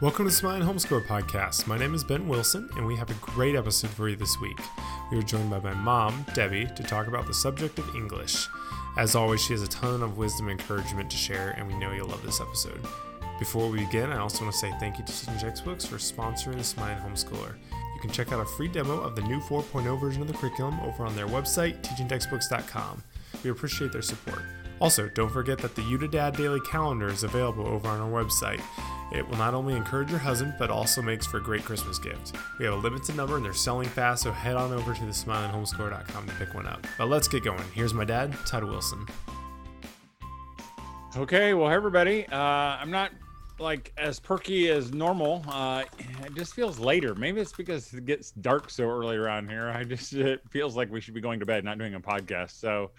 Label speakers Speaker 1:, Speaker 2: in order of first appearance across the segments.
Speaker 1: Welcome to the Smiling Homeschooler Podcast. My name is Ben Wilson, and we have a great episode for you this week. We are joined by my mom, Debbie, to talk about the subject of English. As always, she has a ton of wisdom and encouragement to share, and we know you'll love this episode. Before we begin, I also want to say thank you to Teaching Textbooks for sponsoring the Smiling Homeschooler. You can check out a free demo of the new 4.0 version of the curriculum over on their website, teachingtextbooks.com. We appreciate their support. Also, don't forget that the You Da Dad Daily Calendar is available over on our website. It will not only encourage your husband, but also makes for a great Christmas gift. We have a limited number and they're selling fast, so head on over to the smilinghomeschooler.com to pick one up. But let's get going. Here's my dad, Todd Wilson.
Speaker 2: Okay, well, hey everybody. Uh, I'm not like as perky as normal. Uh, it just feels later. Maybe it's because it gets dark so early around here. I just it feels like we should be going to bed, not doing a podcast. So,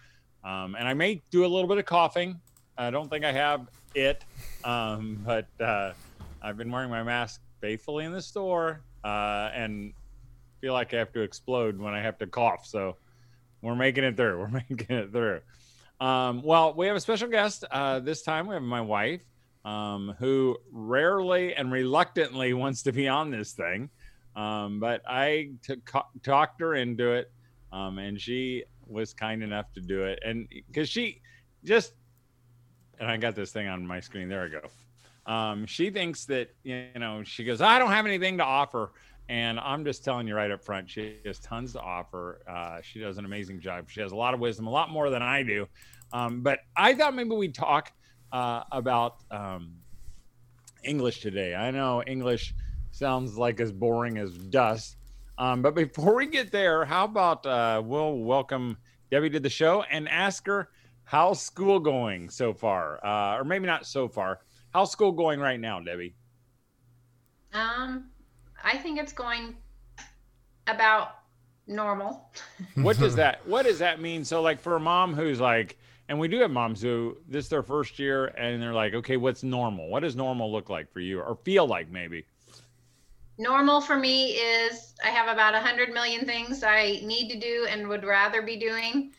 Speaker 2: um, and I may do a little bit of coughing. I don't think I have it, um, but uh, I've been wearing my mask faithfully in the store, uh, and feel like I have to explode when I have to cough. So, we're making it through. We're making it through. Um, well, we have a special guest uh, this time. We have my wife, um, who rarely and reluctantly wants to be on this thing. Um, but I t- talked her into it, um, and she was kind enough to do it. And because she just, and I got this thing on my screen. There we go. Um, she thinks that, you know, she goes, I don't have anything to offer. And I'm just telling you right up front, she has tons to offer. Uh, she does an amazing job. She has a lot of wisdom, a lot more than I do. Um, but I thought maybe we'd talk uh, about um, English today. I know English sounds like as boring as dust. Um, but before we get there, how about uh, we'll welcome Debbie to the show and ask her how's school going so far, uh, or maybe not so far. How's school going right now, Debbie?
Speaker 3: Um, I think it's going about normal.
Speaker 2: what does that What does that mean? So, like for a mom who's like, and we do have moms who this is their first year, and they're like, okay, what's normal? What does normal look like for you, or feel like maybe?
Speaker 3: Normal for me is I have about a hundred million things I need to do and would rather be doing,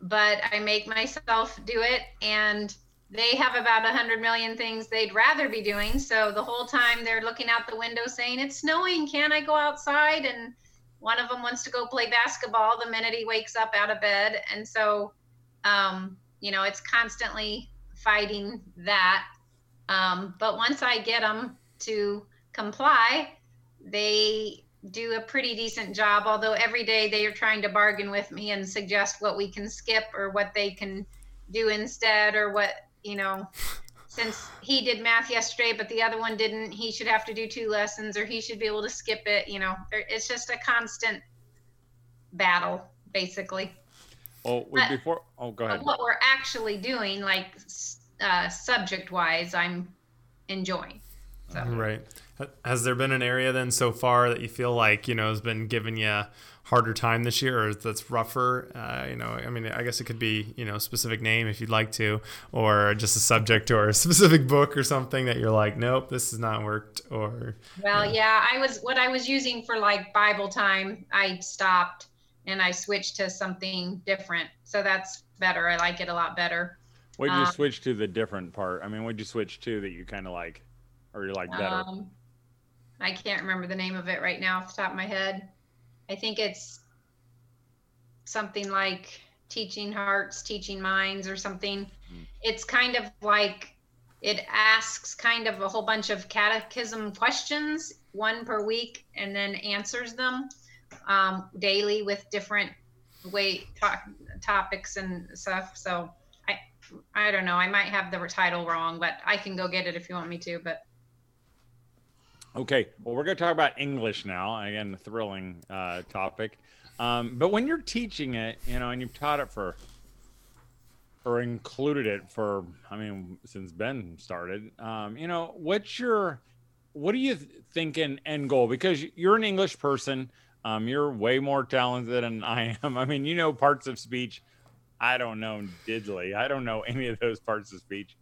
Speaker 3: but I make myself do it and they have about a hundred million things they'd rather be doing. So the whole time they're looking out the window saying, It's snowing, can I go outside? And one of them wants to go play basketball the minute he wakes up out of bed. And so, um, you know, it's constantly fighting that. Um, but once I get them to comply, they do a pretty decent job. Although every day they are trying to bargain with me and suggest what we can skip or what they can do instead or what you know, since he did math yesterday, but the other one didn't, he should have to do two lessons or he should be able to skip it. You know, it's just a constant battle, basically.
Speaker 2: Oh, but, before, oh, go ahead.
Speaker 3: What we're actually doing, like uh, subject wise, I'm enjoying.
Speaker 1: So. Right. Has there been an area then so far that you feel like, you know, has been giving you a harder time this year or that's rougher? Uh, you know i mean i guess it could be you know a specific name if you'd like to or just a subject or a specific book or something that you're like nope this has not worked or
Speaker 3: well yeah. yeah i was what i was using for like bible time i stopped and i switched to something different. So that's better. I like it a lot better.
Speaker 2: What did you um, switch to the different part? I mean what did you switch to that you kind of like or you like better? um,
Speaker 3: i can't remember the name of it right now off the top of my head I think it's something like teaching hearts, teaching minds, or something. Mm. It's kind of like it asks kind of a whole bunch of catechism questions, one per week, and then answers them um, daily with different way to- topics and stuff. So I I don't know. I might have the title wrong, but I can go get it if you want me to. But
Speaker 2: Okay, well, we're going to talk about English now. Again, a thrilling uh, topic. Um, but when you're teaching it, you know, and you've taught it for, or included it for, I mean, since Ben started, um, you know, what's your, what do you think an end goal? Because you're an English person, um, you're way more talented than I am. I mean, you know, parts of speech. I don't know diddly. I don't know any of those parts of speech.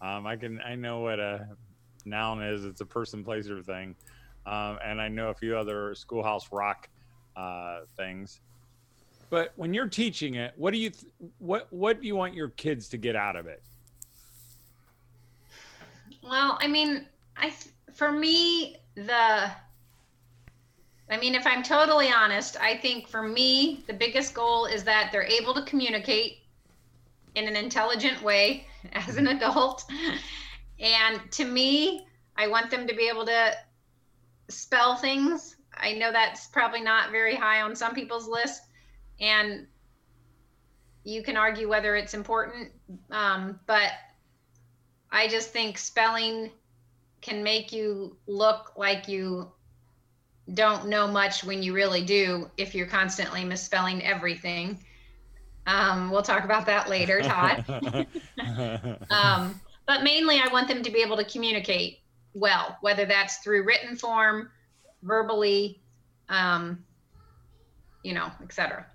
Speaker 2: Um, I can, I know what a noun is. It's a person, place, or thing. Um, and I know a few other schoolhouse rock uh, things. But when you're teaching it, what do you th- what what do you want your kids to get out of it?
Speaker 3: Well, I mean, I for me, the I mean, if I'm totally honest, I think for me, the biggest goal is that they're able to communicate in an intelligent way as an adult. And to me, I want them to be able to spell things. I know that's probably not very high on some people's list. And you can argue whether it's important. Um, but I just think spelling can make you look like you don't know much when you really do if you're constantly misspelling everything. Um, we'll talk about that later, Todd. um, but mainly, I want them to be able to communicate well, whether that's through written form, verbally, um, you know, etc.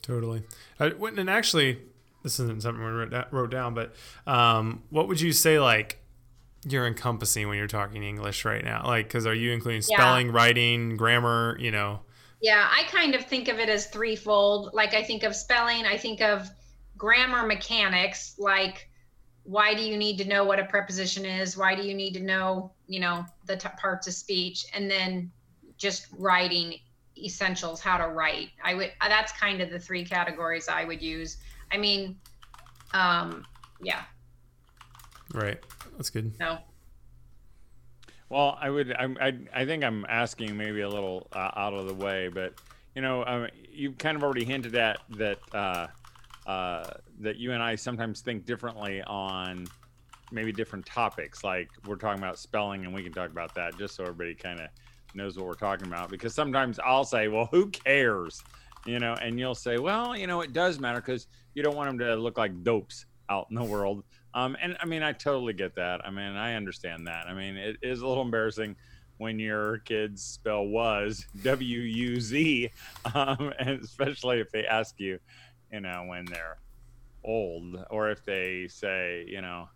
Speaker 1: Totally. Uh, and actually, this isn't something we wrote down, but um, what would you say like you're encompassing when you're talking English right now? Like, because are you including spelling, yeah. writing, grammar? You know.
Speaker 3: Yeah, I kind of think of it as threefold. Like, I think of spelling, I think of grammar mechanics, like why do you need to know what a preposition is? Why do you need to know, you know, the t- parts of speech? And then just writing essentials, how to write. I would. That's kind of the three categories I would use. I mean, um, yeah.
Speaker 1: Right. That's good.
Speaker 3: No.
Speaker 2: Well, I would. I, I, I think I'm asking maybe a little uh, out of the way, but you know, um, you kind of already hinted at that uh, uh, that you and I sometimes think differently on maybe different topics. Like we're talking about spelling, and we can talk about that just so everybody kind of knows what we're talking about. Because sometimes I'll say, "Well, who cares?" You know, and you'll say, "Well, you know, it does matter because you don't want them to look like dopes out in the world." Um, and I mean, I totally get that. I mean, I understand that. I mean, it is a little embarrassing when your kids spell was W U Z, um, and especially if they ask you, you know, when they're old, or if they say, you know,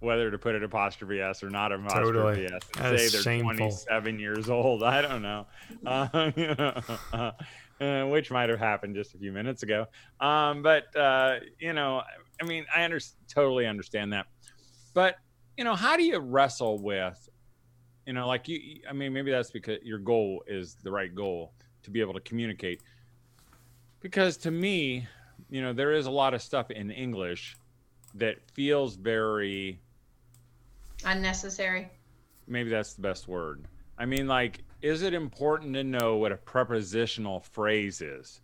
Speaker 2: whether to put an apostrophe s or not apostrophe totally. s, and say they're shameful. 27 years old. I don't know, uh, you know uh, which might have happened just a few minutes ago. Um, but uh, you know, I mean, I under- totally understand that. But, you know, how do you wrestle with, you know, like you, I mean, maybe that's because your goal is the right goal to be able to communicate. Because to me, you know, there is a lot of stuff in English that feels very
Speaker 3: unnecessary.
Speaker 2: Maybe that's the best word. I mean, like, is it important to know what a prepositional phrase is?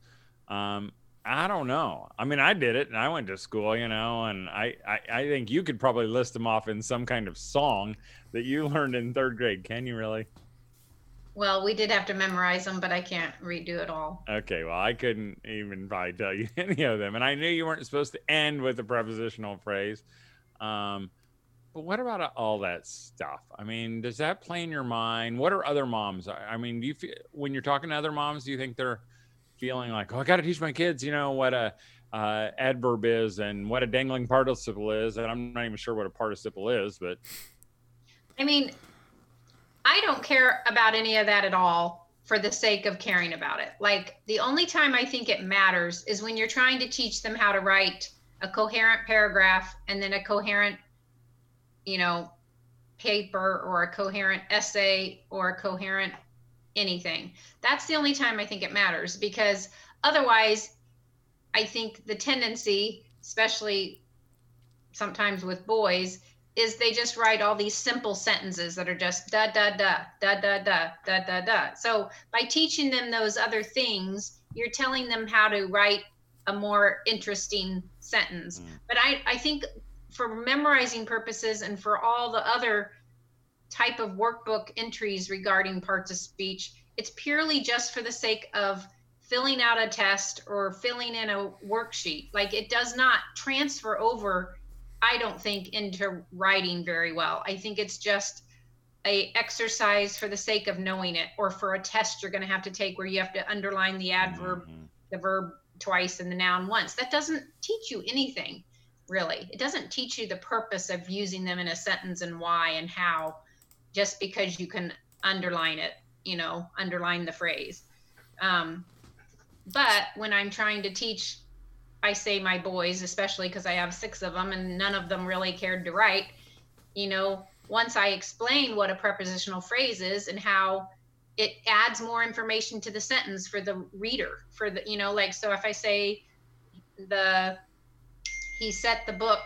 Speaker 2: Um, I don't know. I mean, I did it and I went to school, you know, and I, I, I, think you could probably list them off in some kind of song that you learned in third grade. Can you really?
Speaker 3: Well, we did have to memorize them, but I can't redo it all.
Speaker 2: Okay, well, I couldn't even probably tell you any of them. And I knew you weren't supposed to end with a prepositional phrase. Um, but what about all that stuff? I mean, does that play in your mind? What are other moms? I mean, do you feel when you're talking to other moms, do you think they're feeling like, oh, I got to teach my kids, you know, what a uh, adverb is and what a dangling participle is. And I'm not even sure what a participle is, but.
Speaker 3: I mean, I don't care about any of that at all for the sake of caring about it. Like, the only time I think it matters is when you're trying to teach them how to write a coherent paragraph and then a coherent, you know, paper or a coherent essay or a coherent anything. That's the only time I think it matters because otherwise, I think the tendency, especially sometimes with boys, is they just write all these simple sentences that are just da da da da da da da da da. So by teaching them those other things, you're telling them how to write a more interesting sentence. Mm. But I, I think for memorizing purposes and for all the other type of workbook entries regarding parts of speech. It's purely just for the sake of filling out a test or filling in a worksheet. Like it does not transfer over, I don't think, into writing very well. I think it's just a exercise for the sake of knowing it or for a test you're going to have to take where you have to underline the adverb mm-hmm. the verb twice and the noun once that doesn't teach you anything really it doesn't teach you the purpose of using them in a sentence and why and how just because you can underline it, you know, underline the phrase. Um, but when I'm trying to teach, I say my boys, especially because I have six of them and none of them really cared to write, you know, once I explain what a prepositional phrase is and how it adds more information to the sentence for the reader, for the, you know, like, so if I say the, he set the book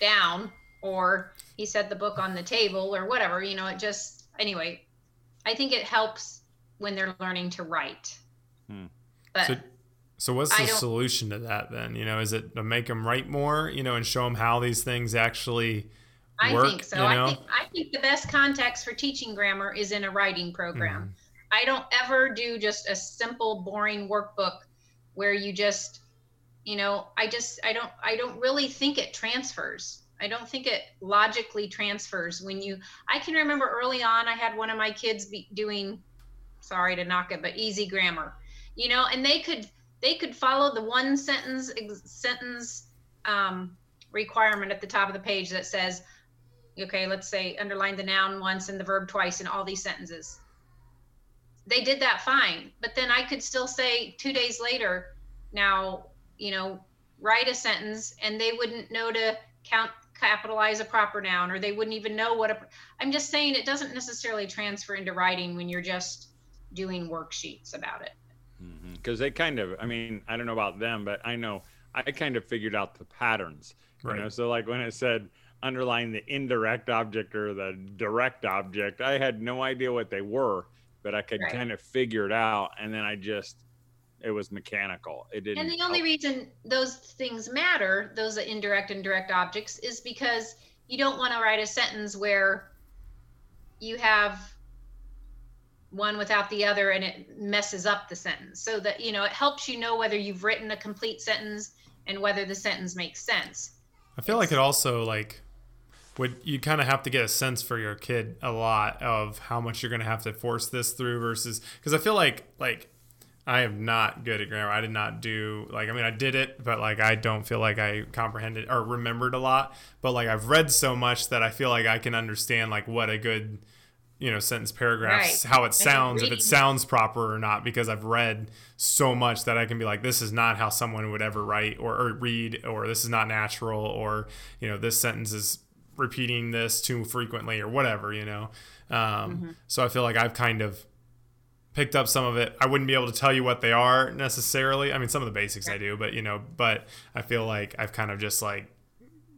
Speaker 3: down or he set the book on the table or whatever, you know, it just, anyway, I think it helps when they're learning to write.
Speaker 2: Hmm.
Speaker 3: But
Speaker 1: So, so what's the solution to that then? You know, is it to make them write more, you know, and show them how these things actually work?
Speaker 3: I think so.
Speaker 1: you know?
Speaker 3: I think I think the best context for teaching grammar is in a writing program.
Speaker 1: Mhm.
Speaker 3: I don't ever do just a simple, boring workbook where you just, you know, I just I don't I don't really think it transfers. I don't think it logically transfers when you I can remember early on I had one of my kids be doing sorry to knock it but easy grammar. You know, and they could they could follow the one sentence ex- sentence um, requirement at the top of the page that says okay, let's say underline the noun once and the verb twice in all these sentences. They did that fine, but then I could still say two days later, now, you know, write a sentence and they wouldn't know to count capitalize a proper noun or they wouldn't even know what a I'm just saying it doesn't necessarily transfer into writing when you're just doing worksheets about it. Mm-hmm.
Speaker 2: because they kind of i mean i don't know about them but i know i kind of figured out the patterns you know
Speaker 1: Right.
Speaker 2: so like when it said underline the indirect object or the direct object i had no idea what they were but i could
Speaker 3: Right.
Speaker 2: kind of figure it out and then i just it was mechanical it didn't
Speaker 3: And the only
Speaker 2: help.
Speaker 3: reason those things matter, those indirect and direct objects, is because you don't want to write a sentence where you have one without the other and it messes up the sentence. So that, you know, it helps you know whether you've written a complete sentence and whether the sentence makes sense.
Speaker 1: I feel like it also like would you kind of have to get a sense for your kid a lot of how much you're going to have to force this through versus because I feel like like I am not good at grammar. I did not do like I mean I did it, but like I don't feel like I comprehended or remembered a lot. But like I've read so much that I feel like I can understand like what a good you know sentence paragraphs
Speaker 3: Right.
Speaker 1: how it sounds if it sounds proper or not because I've read so much that I can be like this is not how someone would ever write or, or read or this is not natural or you know this sentence is repeating this too frequently or whatever you know um, so I feel like I've kind of picked up some of it. I wouldn't be able to tell you what they are necessarily. I mean, some of the basics I do, but you know, but I feel like I've kind of just like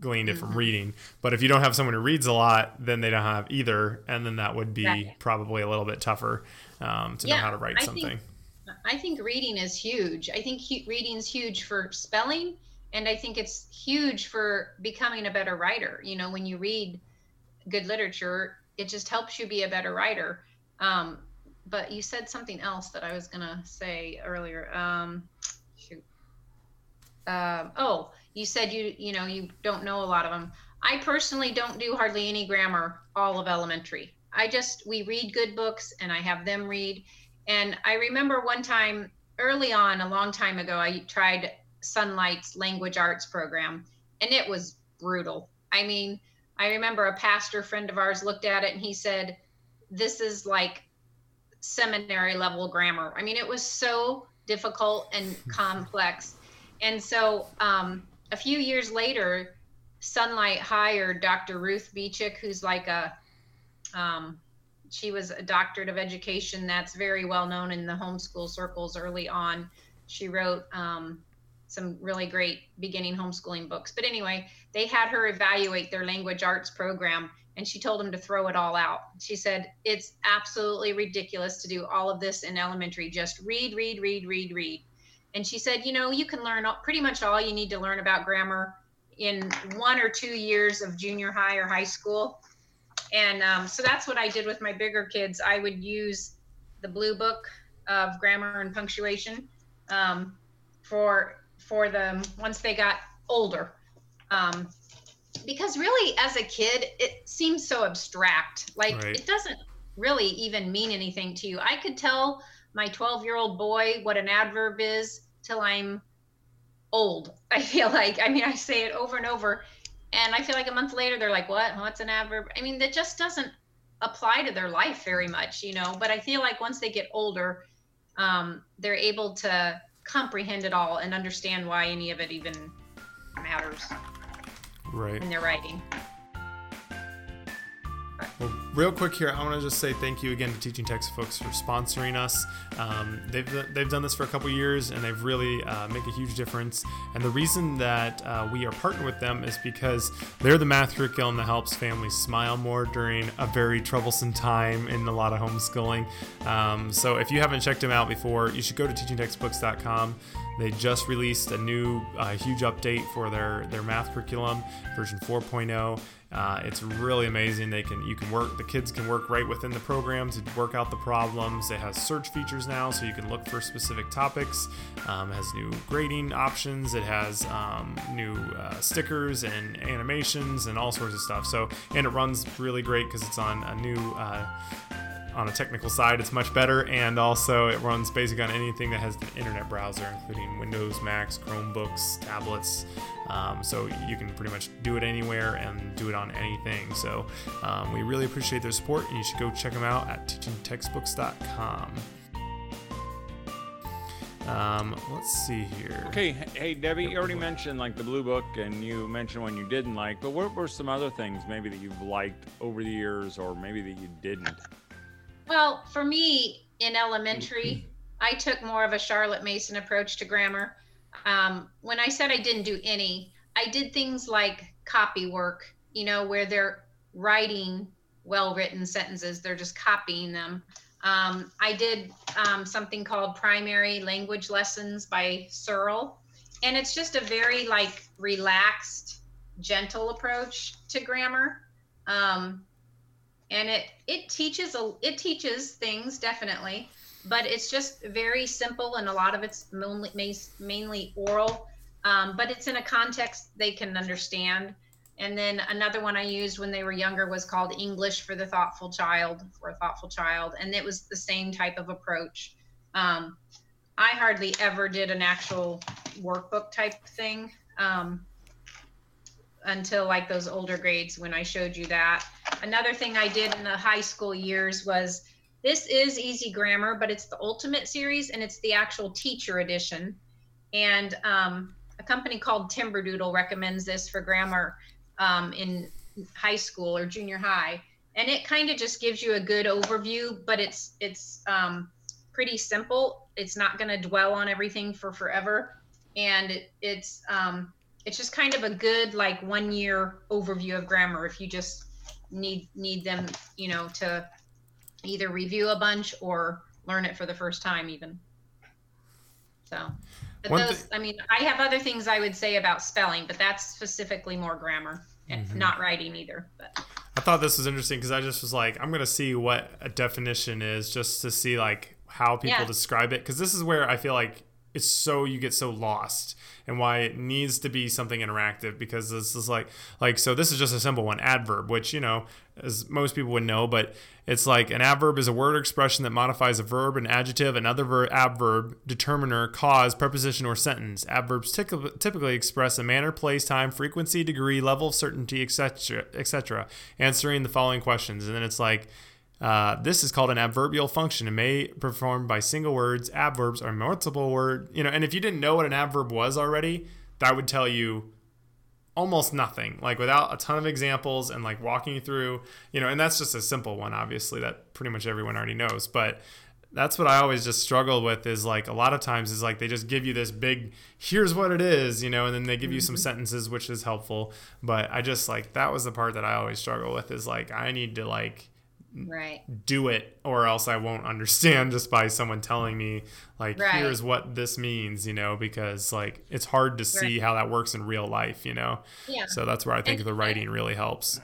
Speaker 1: gleaned it from reading. But if you don't have someone who reads a lot, then they don't have either, and then that would be probably a little bit tougher um, to know how to write
Speaker 3: I think-
Speaker 1: something.
Speaker 3: I think reading is huge. I think reading is huge for spelling, and I think it's huge for becoming a better writer. You know, when you read good literature, it just helps you be a better writer. Um, but you said something else that I was gonna say earlier. Um, shoot. Um, oh, you said you you know you don't know a lot of them. I personally don't do hardly any grammar all of elementary. I just we read good books and I have them read. And I remember one time early on, a long time ago, I tried Sonlight's language arts program, and it was brutal. I mean, I remember a pastor friend of ours looked at it and he said, This is like seminary level grammar. I mean, it was so difficult and complex. And so um, a few years later, Sonlight hired Dr. Ruth Beechick, who's like a, um, she was a doctorate of education that's very well known in the homeschool circles early on. She wrote um, some really great beginning homeschooling books. But anyway, they had her evaluate their language arts program and she told them to throw it all out. She said, It's absolutely ridiculous to do all of this in elementary. Just read, read, read, read, read. And she said, You know, you can learn all, pretty much all you need to learn about grammar in one or two years of junior high or high school. And um, so that's what I did with my bigger kids. I would use the blue book of grammar and punctuation um, for for them once they got older. Um, because really, as a kid, it seems so abstract. Like
Speaker 1: Right.
Speaker 3: it doesn't really even mean anything to you. I could tell my 12 year old boy what an adverb is till I'm old. I feel like, I mean, I say it over and over, and I feel like a month later they're like, "What? What's an adverb?" I mean, that just doesn't apply to their life very much, you know. But I feel like once they get older, um, they're able to comprehend it all and understand why any of it even matters
Speaker 1: Right.
Speaker 3: in their writing.
Speaker 1: Well, real quick here, I want to just say thank you again to Teaching Textbooks for sponsoring us. Um, they've they've done this for a couple years, and they've really uh, make a huge difference. And the reason that uh, we are partnered with them is because they're the math curriculum that helps families smile more during a very troublesome time in a lot of homeschooling. Um, so if you haven't checked them out before, you should go to teachingtextbooks.com. They just released a new uh, huge update for their their math curriculum, version 4.0. Uh, it's really amazing. They can you can work the kids can work right within the program to work out the problems. It has search features now, so you can look for specific topics. Um, it has new grading options. It has um, new uh, stickers and animations and all sorts of stuff. So and it runs really great because it's on a new. Uh, on a technical side, it's much better, and also it runs basically on anything that has an internet browser, including Windows, Macs, Chromebooks, tablets. Um, so you can pretty much do it anywhere and do it on anything. So um, we really appreciate their support, and you should go check them out at teachingtextbooks.com. Um, let's see here.
Speaker 2: Okay, hey Debbie, you already mentioned like the blue book, and you mentioned one you didn't like, but what were some other things maybe that you've liked over the years, or maybe that you didn't?
Speaker 3: Well, for me in elementary, I took more of a Charlotte Mason approach to grammar. Um, when I said I didn't do any, I did things like copy work, you know, where they're writing well written sentences, they're just copying them. Um, I did um, something called primary language lessons by Serl. And it's just a very like relaxed, gentle approach to grammar. Um, and it it teaches a it teaches things definitely but it's just very simple and a lot of it's mainly mainly oral. Um, but it's in a context they can understand. And then another one i used when they were younger was called english for the thoughtful child for a thoughtful child. And it was the same type of approach. Um, i hardly ever did an actual workbook type thing. Um, until like those older grades when I showed you that. Another thing I did in the high school years was this is easy grammar, but it's the ultimate series and it's the actual teacher edition. And um, a company called Timberdoodle recommends this for grammar um, in high school or junior high. And it kind of just gives you a good overview, but it's it's um, pretty simple. It's not going to dwell on everything for forever, and it, it's um, it's just kind of a good like one year overview of grammar if you just need need them you know to either review a bunch or learn it for the first time even so but one those i mean i have other things i would say about spelling but that's specifically more grammar and mm-hmm. not writing either but
Speaker 1: i thought this was interesting because i just was like i'm going to see what a definition is just to see like how people yeah. describe it because this is where i feel like it's so you get so lost and why it needs to be something interactive because this is like like so this is just a simple one adverb which you know as most people would know but it's like an adverb is a word or expression that modifies a verb an adjective another verb adverb determiner cause preposition or sentence. Adverbs typically express a manner place time frequency degree level of certainty etc etc answering the following questions. And then it's like uh, this is called an adverbial function and may perform by single words. Adverbs are multiple word, you know, and if you didn't know what an adverb was already, that would tell you almost nothing. Like without a ton of examples and like walking you through, you know, and that's just a simple one, obviously, that pretty much everyone already knows. But that's what I always just struggle with is like a lot of times is like they just give you this big here's what it is, you know, and then they give you some mm-hmm. sentences which is helpful. But I just like that was the part that I always struggle with is like I need to like
Speaker 3: right
Speaker 1: do it or else i won't understand just by someone telling me like right. here's what this means you know because like it's hard to see right. how that works in real life you know yeah so that's where i think and, the writing really helps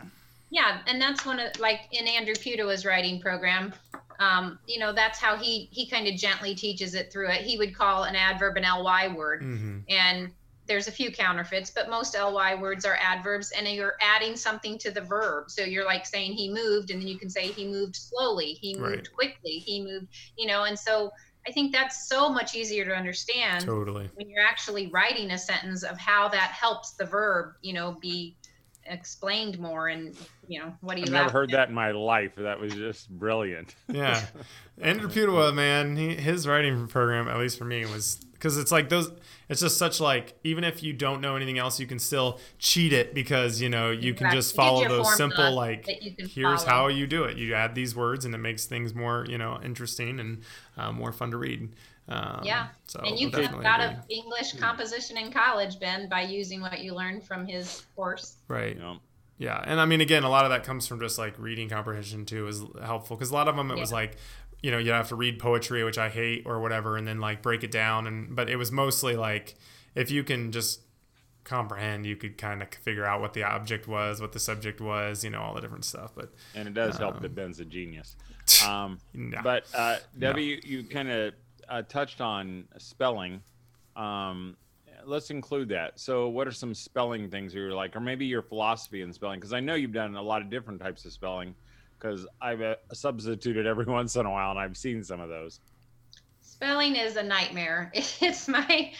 Speaker 3: yeah and that's one of like in andrew pudewa's writing program um, you know that's how he he kind of gently teaches it through it he would call an adverb an ly word mm-hmm. and there's a few counterfeits, but most ly words are adverbs, and you're adding something to the verb. So you're like saying he moved, and then you can say he moved slowly, he moved right. quickly, he moved, you know. And so I think that's so much easier to understand.
Speaker 1: Totally.
Speaker 3: When you're actually writing a sentence of how that helps the verb, you know, be explained more and you know what do you
Speaker 2: i've never heard at? that in my life that was just brilliant
Speaker 1: yeah andrew pudewa man he, his writing program at least for me was because it's like those it's just such like even if you don't know anything else you can still cheat it because you know you can
Speaker 3: Right.
Speaker 1: just follow those simple like
Speaker 3: that you can
Speaker 1: here's
Speaker 3: follow.
Speaker 1: how you do it you add these words and it makes things more you know interesting and uh, more fun to read um,
Speaker 3: Yeah.
Speaker 1: so
Speaker 3: and you
Speaker 1: I'll
Speaker 3: could
Speaker 1: definitely
Speaker 3: got
Speaker 1: agree.
Speaker 3: of English composition in college, Ben, by using what you learned from his course.
Speaker 1: right
Speaker 2: You know,
Speaker 1: Yeah, and I mean, again, a lot of that comes from just like reading comprehension too is helpful because a lot of them it was like, you know, you have to read poetry, which I hate or whatever, and then like break it down, and but it was mostly like if you can just comprehend, you could kind of figure out what the object was, what the subject was, you know, all the different stuff. But
Speaker 2: and it does help
Speaker 1: Um,
Speaker 2: that Ben's a genius. Um,
Speaker 1: no.
Speaker 2: But uh, Debbie, you, you kind of uh, touched on spelling. Um, let's include that. So, what are some spelling things you're like, or maybe your philosophy in spelling? Because I know you've done a lot of different types of spelling. Because I've uh, substituted every once in a while, and I've seen some of those.
Speaker 3: Spelling is a nightmare. It's my,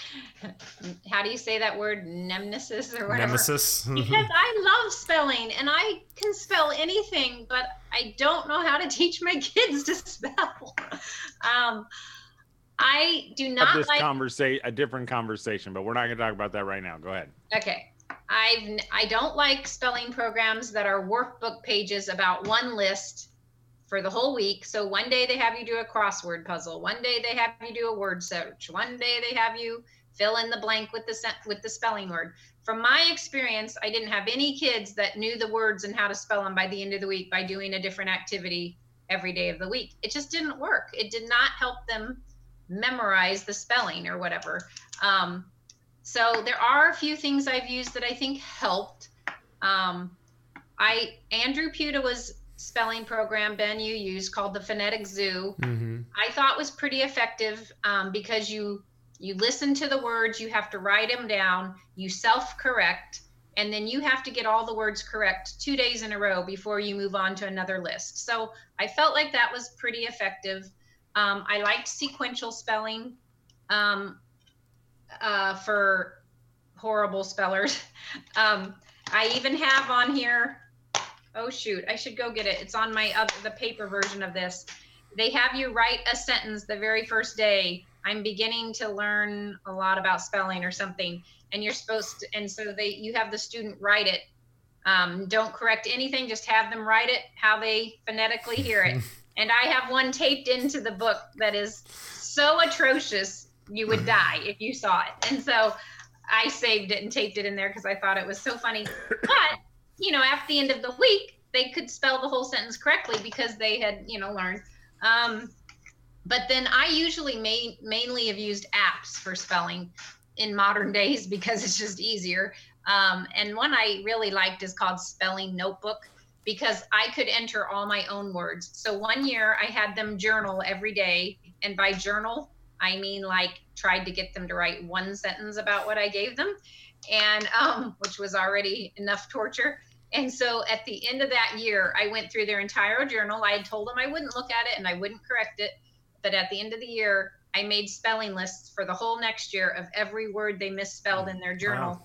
Speaker 3: how do you say that word? Nemesis or whatever.
Speaker 1: Nemesis.
Speaker 3: because I love spelling and I can spell anything, but I don't know how to teach my kids to spell. Um, I do
Speaker 2: Have
Speaker 3: not
Speaker 2: this
Speaker 3: like.
Speaker 2: conversation, a different conversation, but we're not going to talk about that right now. Go ahead.
Speaker 3: Okay. I've I don't like spelling programs that are workbook pages about one list for the whole week. So one day they have you do a crossword puzzle, one day they have you do a word search, one day they have you fill in the blank with the with the spelling word. From my experience, I didn't have any kids that knew the words and how to spell them by the end of the week by doing a different activity every day of the week. It just didn't work. It did not help them memorize the spelling or whatever. Um, so there are a few things I've used that I think helped. Um, I Andrew Pudewa's spelling program Ben you used called the Phonetic Zoo.
Speaker 1: hmm
Speaker 3: I thought was pretty effective um, because you you listen to the words, you have to write them down, you self correct, and then you have to get all the words correct two days in a row before you move on to another list. So I felt like that was pretty effective. Um, I liked sequential spelling um, uh, for horrible spellers. Um, I even have on here. Oh shoot! I should go get it. It's on my other the paper version of this they have you write a sentence the very first day i'm beginning to learn a lot about spelling or something and you're supposed to and so they you have the student write it um, don't correct anything just have them write it how they phonetically hear it and i have one taped into the book that is so atrocious you would die if you saw it and so i saved it and taped it in there because i thought it was so funny but you know at the end of the week they could spell the whole sentence correctly because they had you know learned um, but then I usually main, mainly have used apps for spelling in modern days because it's just easier. Um, and one I really liked is called Spelling Notebook because I could enter all my own words. So one year I had them journal every day. And by journal, I mean like tried to get them to write one sentence about what I gave them, and um, which was already enough torture. And so at the end of that year, I went through their entire journal. I had told them I wouldn't look at it and I wouldn't correct it. But at the end of the year, I made spelling lists for the whole next year of every word they misspelled in their journal.
Speaker 1: Wow.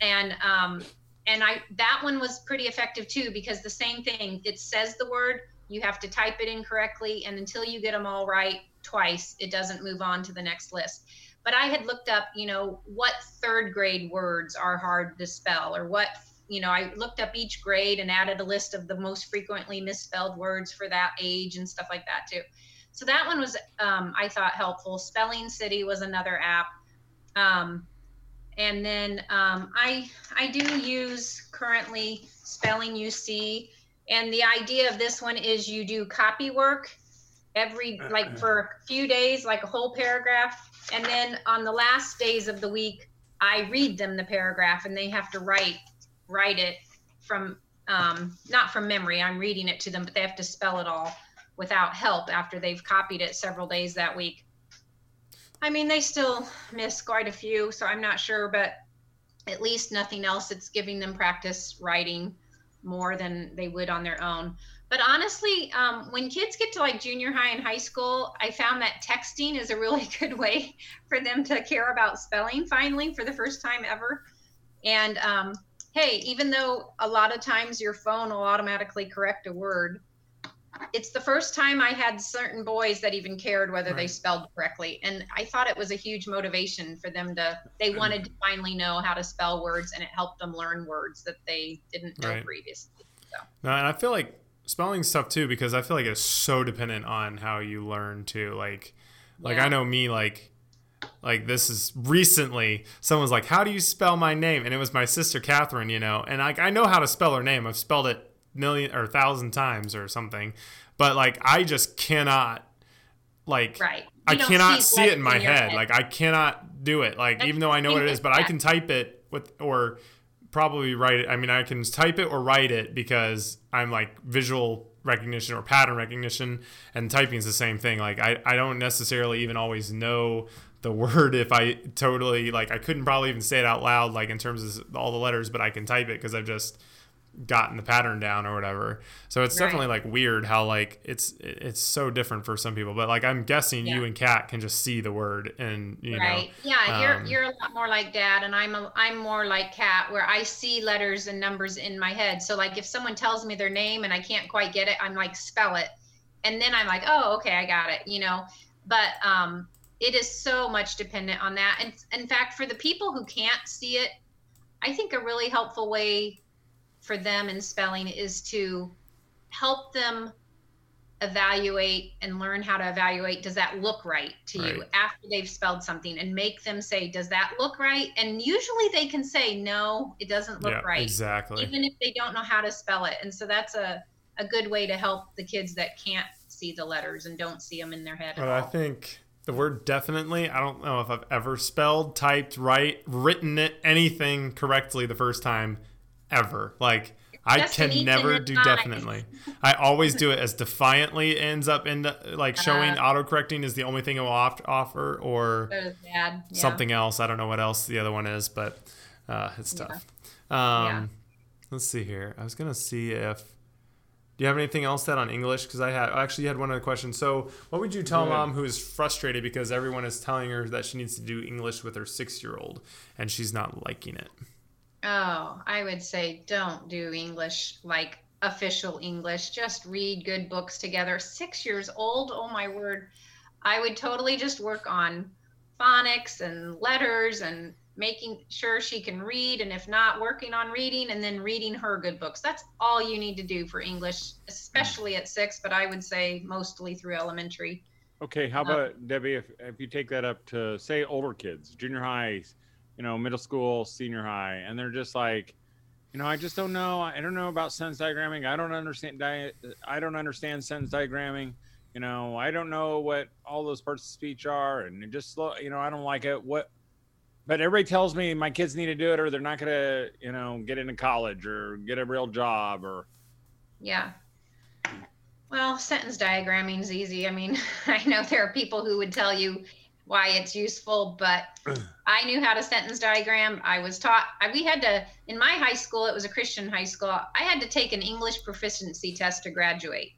Speaker 3: And um, and I that one was pretty effective too because the same thing. It says the word, you have to type it in correctly, and until you get them all right twice, it doesn't move on to the next list. But I had looked up, you know, what third grade words are hard to spell or what you know, I looked up each grade and added a list of the most frequently misspelled words for that age and stuff like that too. So that one was, um, I thought helpful. Spelling City was another app. Um, and then um, I I do use currently Spelling You See, and the idea of this one is you do copy work every like for a few days, like a whole paragraph, and then on the last days of the week, I read them the paragraph, and they have to write write it from um, not from memory. I'm reading it to them, but they have to spell it all without help after they've copied it several days that week. I mean, they still miss quite a few, so I'm not sure, but at least nothing else. It's giving them practice writing more than they would on their own. But honestly, um, when kids get to like junior high and high school, I found that texting is a really good way for them to care about spelling finally for the first time ever. And um, hey, even though a lot of times your phone will automatically correct a word, it's the first time I had certain boys that even cared whether they spelled correctly. And I thought it was a huge motivation for them to, they wanted to finally know how to spell words and it helped them learn words that they didn't know
Speaker 1: Right.
Speaker 3: previously.
Speaker 1: No, and I feel like spelling stuff too because I feel like it's so dependent on how you learn too. Like, like
Speaker 3: Yeah.
Speaker 1: I know me like. Like this is recently, someone's like, "How do you spell my name?" And it was my sister Catherine, you know. And like I know how to spell her name. I've spelled it million or thousand times or something, but like I just cannot, like,
Speaker 3: Right.
Speaker 1: I cannot see
Speaker 3: letters
Speaker 1: it in my
Speaker 3: your
Speaker 1: head. Like I cannot do it. Like
Speaker 3: That's
Speaker 1: even though I know what it is, but I can type it with or probably write it. I mean, I can type it or write it because I'm like visual recognition or pattern recognition, and typing is the same thing. Like I, I don't necessarily even always know the word if I totally like I couldn't probably even say it out loud like in terms of all the letters, but I can type it because I've just gotten the pattern down or whatever. So it's
Speaker 3: Right.
Speaker 1: definitely like weird how like it's it's so different for some people. But like I'm guessing you and Kat can just see the word and you know
Speaker 3: right.
Speaker 1: know
Speaker 3: Yeah, you're
Speaker 1: um,
Speaker 3: you're a lot more like dad and I'm a, I'm more like Kat where I see letters and numbers in my head. So like if someone tells me their name and I can't quite get it, I'm like spell it. And then I'm like, "Oh, okay, I got it," you know. But um it is so much dependent on that. And in fact, for the people who can't see it, I think a really helpful way for them in spelling is to help them evaluate and learn how to evaluate does that look right to you after they've spelled something? And make them say does that look right? And usually they can say no it doesn't look
Speaker 1: yeah,
Speaker 3: right
Speaker 1: exactly.
Speaker 3: even if they don't know how to spell it. And so that's a, a good way to help the kids that can't see the letters and don't see them in their head
Speaker 1: But I think the word definitely, I don't know if I've ever spelled, typed, right, written it anything correctly the first time ever. Like I
Speaker 3: Just
Speaker 1: can never do definitely. I always do it as defiantly ends up in the, like showing
Speaker 3: Uh,
Speaker 1: autocorrecting is the only thing it will off- offer or.
Speaker 3: Yeah.
Speaker 1: something else. I don't know what else the other one is, but uh, it's
Speaker 3: Yeah.
Speaker 1: tough. Um,
Speaker 3: Yeah.
Speaker 1: Let's see here. I was gonna see if. Do you have anything else that on English? Because I had actually you had one other question. So, what would you tell mom who is frustrated because everyone is telling her that she needs to do English with her six-year-old and she's not liking it?
Speaker 3: Oh, I would say don't do English like official English. Just read good books together. Six years old, oh my word. I would totally just work on phonics and letters and making sure she can read. And if not, working on reading and then reading her good books. That's all you need to do for English, especially at six, but I would say mostly through elementary.
Speaker 2: Okay, how
Speaker 3: Uh,
Speaker 2: about Debbie? If, if you take that up to say older kids, junior high, you know, middle school, senior high, and they're just like, you know, I just don't know. I don't know about sentence diagramming. I don't understand. I don't understand sentence diagramming. You know, I don't know what all those parts of speech are, and it just. You know, I don't like it. What? But everybody tells me my kids need to do it, or they're not gonna, you know, get into college or get a real job, or
Speaker 3: Yeah. Well, sentence diagramming is easy. I mean, I know there are people who would tell you why it's useful, but I knew how to sentence diagram. I was taught, I, we had to, in my high school, it was a Christian high school, I had to take an English proficiency test to graduate.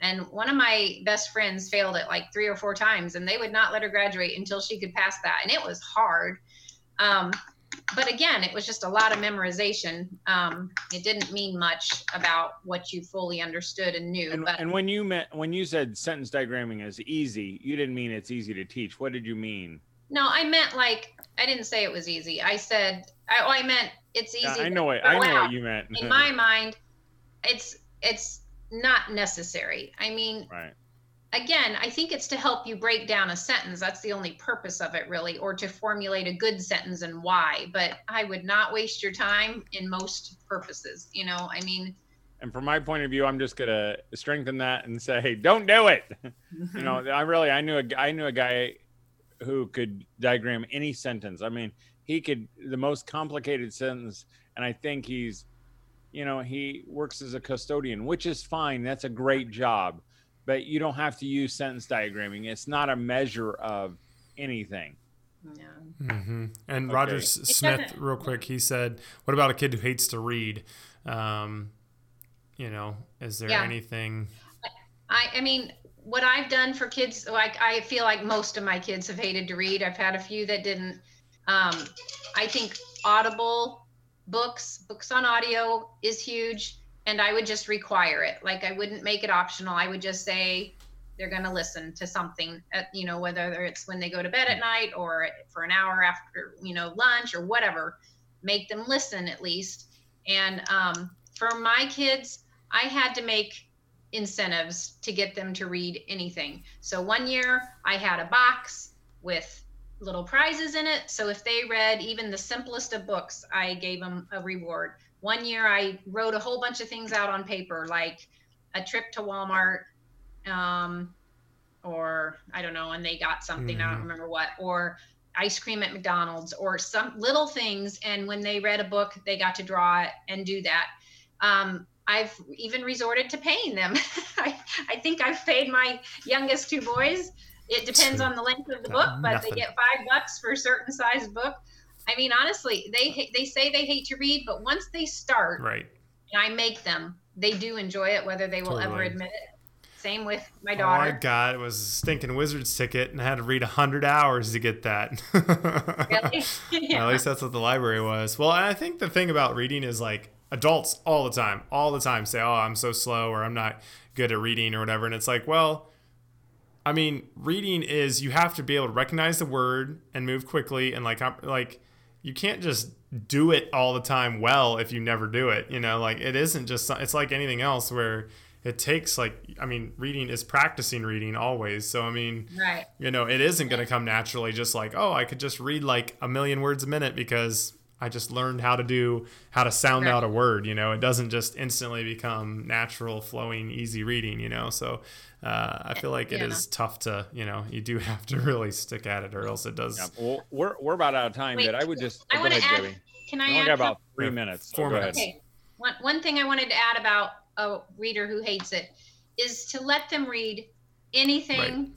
Speaker 3: And one of my best friends failed it like three or four times, and they would not let her graduate until she could pass that. And it was hard. Um, but again, it was just a lot of memorization. Um, it didn't mean much about what you fully understood and knew.
Speaker 2: And,
Speaker 3: but
Speaker 2: and when you meant when you said sentence diagramming is easy, you didn't mean it's easy to teach. What did you mean?
Speaker 3: no, I meant like I didn't say it was easy. I said I, oh, I meant it's easy.
Speaker 2: Yeah, I know what I know
Speaker 3: out.
Speaker 2: what you meant.
Speaker 3: In my mind, it's it's not necessary. I mean,
Speaker 2: right.
Speaker 3: Again, I think it's to help you break down a sentence. That's the only purpose of it, really, or to formulate a good sentence and why. But I would not waste your time in most purposes. You know, I mean,
Speaker 2: And from my point of view, I'm just gonna strengthen that and say, hey, don't do it. you know, I really I knew a I knew a guy who could diagram any sentence. I mean, he could the most complicated sentence, and I think he's, you know, he works as a custodian, which is fine. That's a great job, but you don't have to use sentence diagramming. It's not a measure of anything.
Speaker 3: yeah.
Speaker 1: hmm And
Speaker 2: Okay.
Speaker 1: Roger Smith, real quick, he said, "What about a kid who hates to read? Um, you know, is there
Speaker 3: Yeah.
Speaker 1: anything?"
Speaker 3: I, I mean, what I've done for kids, like I feel like most of my kids have hated to read. I've had a few that didn't. Um, I think Audible books, books on audio is huge. And I would just require it. Like I wouldn't make it optional. I would just say they're going to listen to something at, you know, whether it's when they go to bed at night or for an hour after, you know, lunch or whatever, make them listen at least. And um, for my kids, I had to make incentives to get them to read anything. So one year I had a box with little prizes in it. So if they read even the simplest of books, I gave them a reward. One year I wrote a whole bunch of things out on paper, like a trip to Walmart, um, or I don't know, and they got something, mm-hmm. I don't mm-hmm. remember what, or ice cream at McDonald's, or some little things. And when they read a book, they got to draw it and do that. Um, I've even resorted to paying them. I, I think I've paid my youngest two boys. It depends on the length of the book, but Nothing. they get five bucks for a certain size book. I mean, honestly, they they say they hate to read, but once they start,
Speaker 1: right,
Speaker 3: and I make them, they do enjoy it, whether they will totally. ever admit it. Same with my oh, daughter.
Speaker 1: Oh my god, it was a stinking wizard's ticket, and I had to read hundred hours to get that.
Speaker 3: really? yeah.
Speaker 1: At least that's what the library was. Well, I think the thing about reading is like adults all the time, all the time say, "Oh, I'm so slow," or "I'm not good at reading," or whatever, and it's like, well I mean, reading is you have to be able to recognize the word and move quickly and like like you can't just do it all the time well if you never do it. You know, like it isn't just it's like anything else where it takes like I mean, reading is practicing reading always. So I mean,
Speaker 3: right.
Speaker 1: You know, it isn't going to come naturally just like, "Oh, I could just read like a million words a minute because I just learned how to do how to sound right. out a word, you know. It doesn't just instantly become natural, flowing, easy reading, you know. So uh, I feel like it yeah. is tough to, you know, you do have to really stick at it, or else it does.
Speaker 2: Yeah. Well, we're we're about out of time, Wait, but I would just.
Speaker 3: I want to add. Debbie. Can I?
Speaker 2: I got about three minutes.
Speaker 1: Four minutes.
Speaker 3: Okay. One one thing I wanted to add about a reader who hates it is to let them read anything right.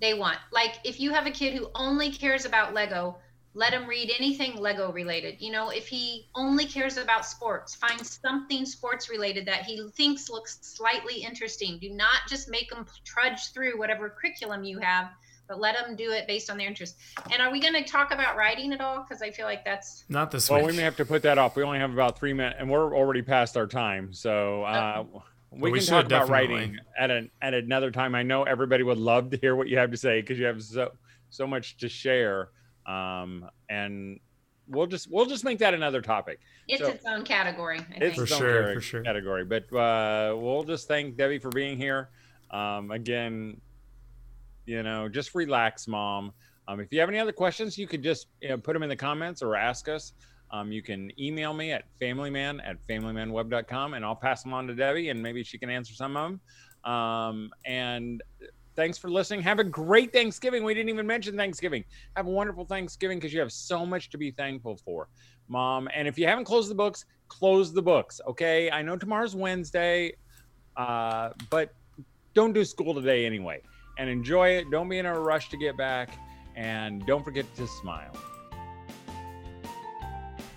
Speaker 3: they want. Like if you have a kid who only cares about Lego, let him read anything Lego related. You know, if he only cares about sports, find something sports related that he thinks looks slightly interesting. Do not just make him trudge through whatever curriculum you have, but let them do it based on their interest. And are we going to talk about writing at all? Because I feel like that's
Speaker 1: not this.
Speaker 2: Well, we may have to put that off. We only have about three minutes, and we're already past our time. So. Uh, oh. We, we can talk about writing at an at another time. I know everybody would love to hear what you have to say because you have so so much to share. Um, and we'll just we'll just make that another topic.
Speaker 3: It's so, its own category.
Speaker 1: I it's for sure, for sure
Speaker 2: category. But uh, we'll just thank Debbie for being here. Um, again, you know, just relax, mom. Um, if you have any other questions, you could just you know, put them in the comments or ask us. Um, you can email me at familyman at familymanweb.com and I'll pass them on to Debbie and maybe she can answer some of them. Um, and Thanks for listening. Have a great Thanksgiving. We didn't even mention Thanksgiving. Have a wonderful Thanksgiving because you have so much to be thankful for, Mom. And if you haven't closed the books, close the books. Okay. I know tomorrow's Wednesday, uh, but don't do school today anyway. And enjoy it. Don't be in a rush to get back. And don't forget to smile.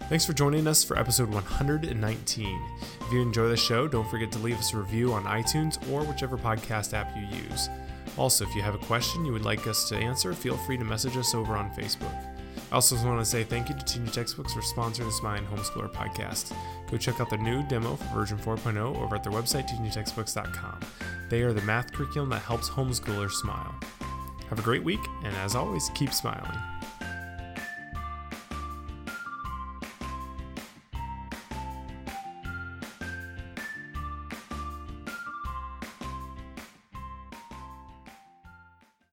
Speaker 1: Thanks for joining us for episode 119. If you enjoy the show, don't forget to leave us a review on iTunes or whichever podcast app you use. Also, if you have a question you would like us to answer, feel free to message us over on Facebook. I also want to say thank you to Teaching Textbooks for sponsoring the Smiling Homeschooler podcast. Go check out their new demo for version 4.0 over at their website, teachingtextbooks.com. They are the math curriculum that helps homeschoolers smile. Have a great week, and as always, keep smiling.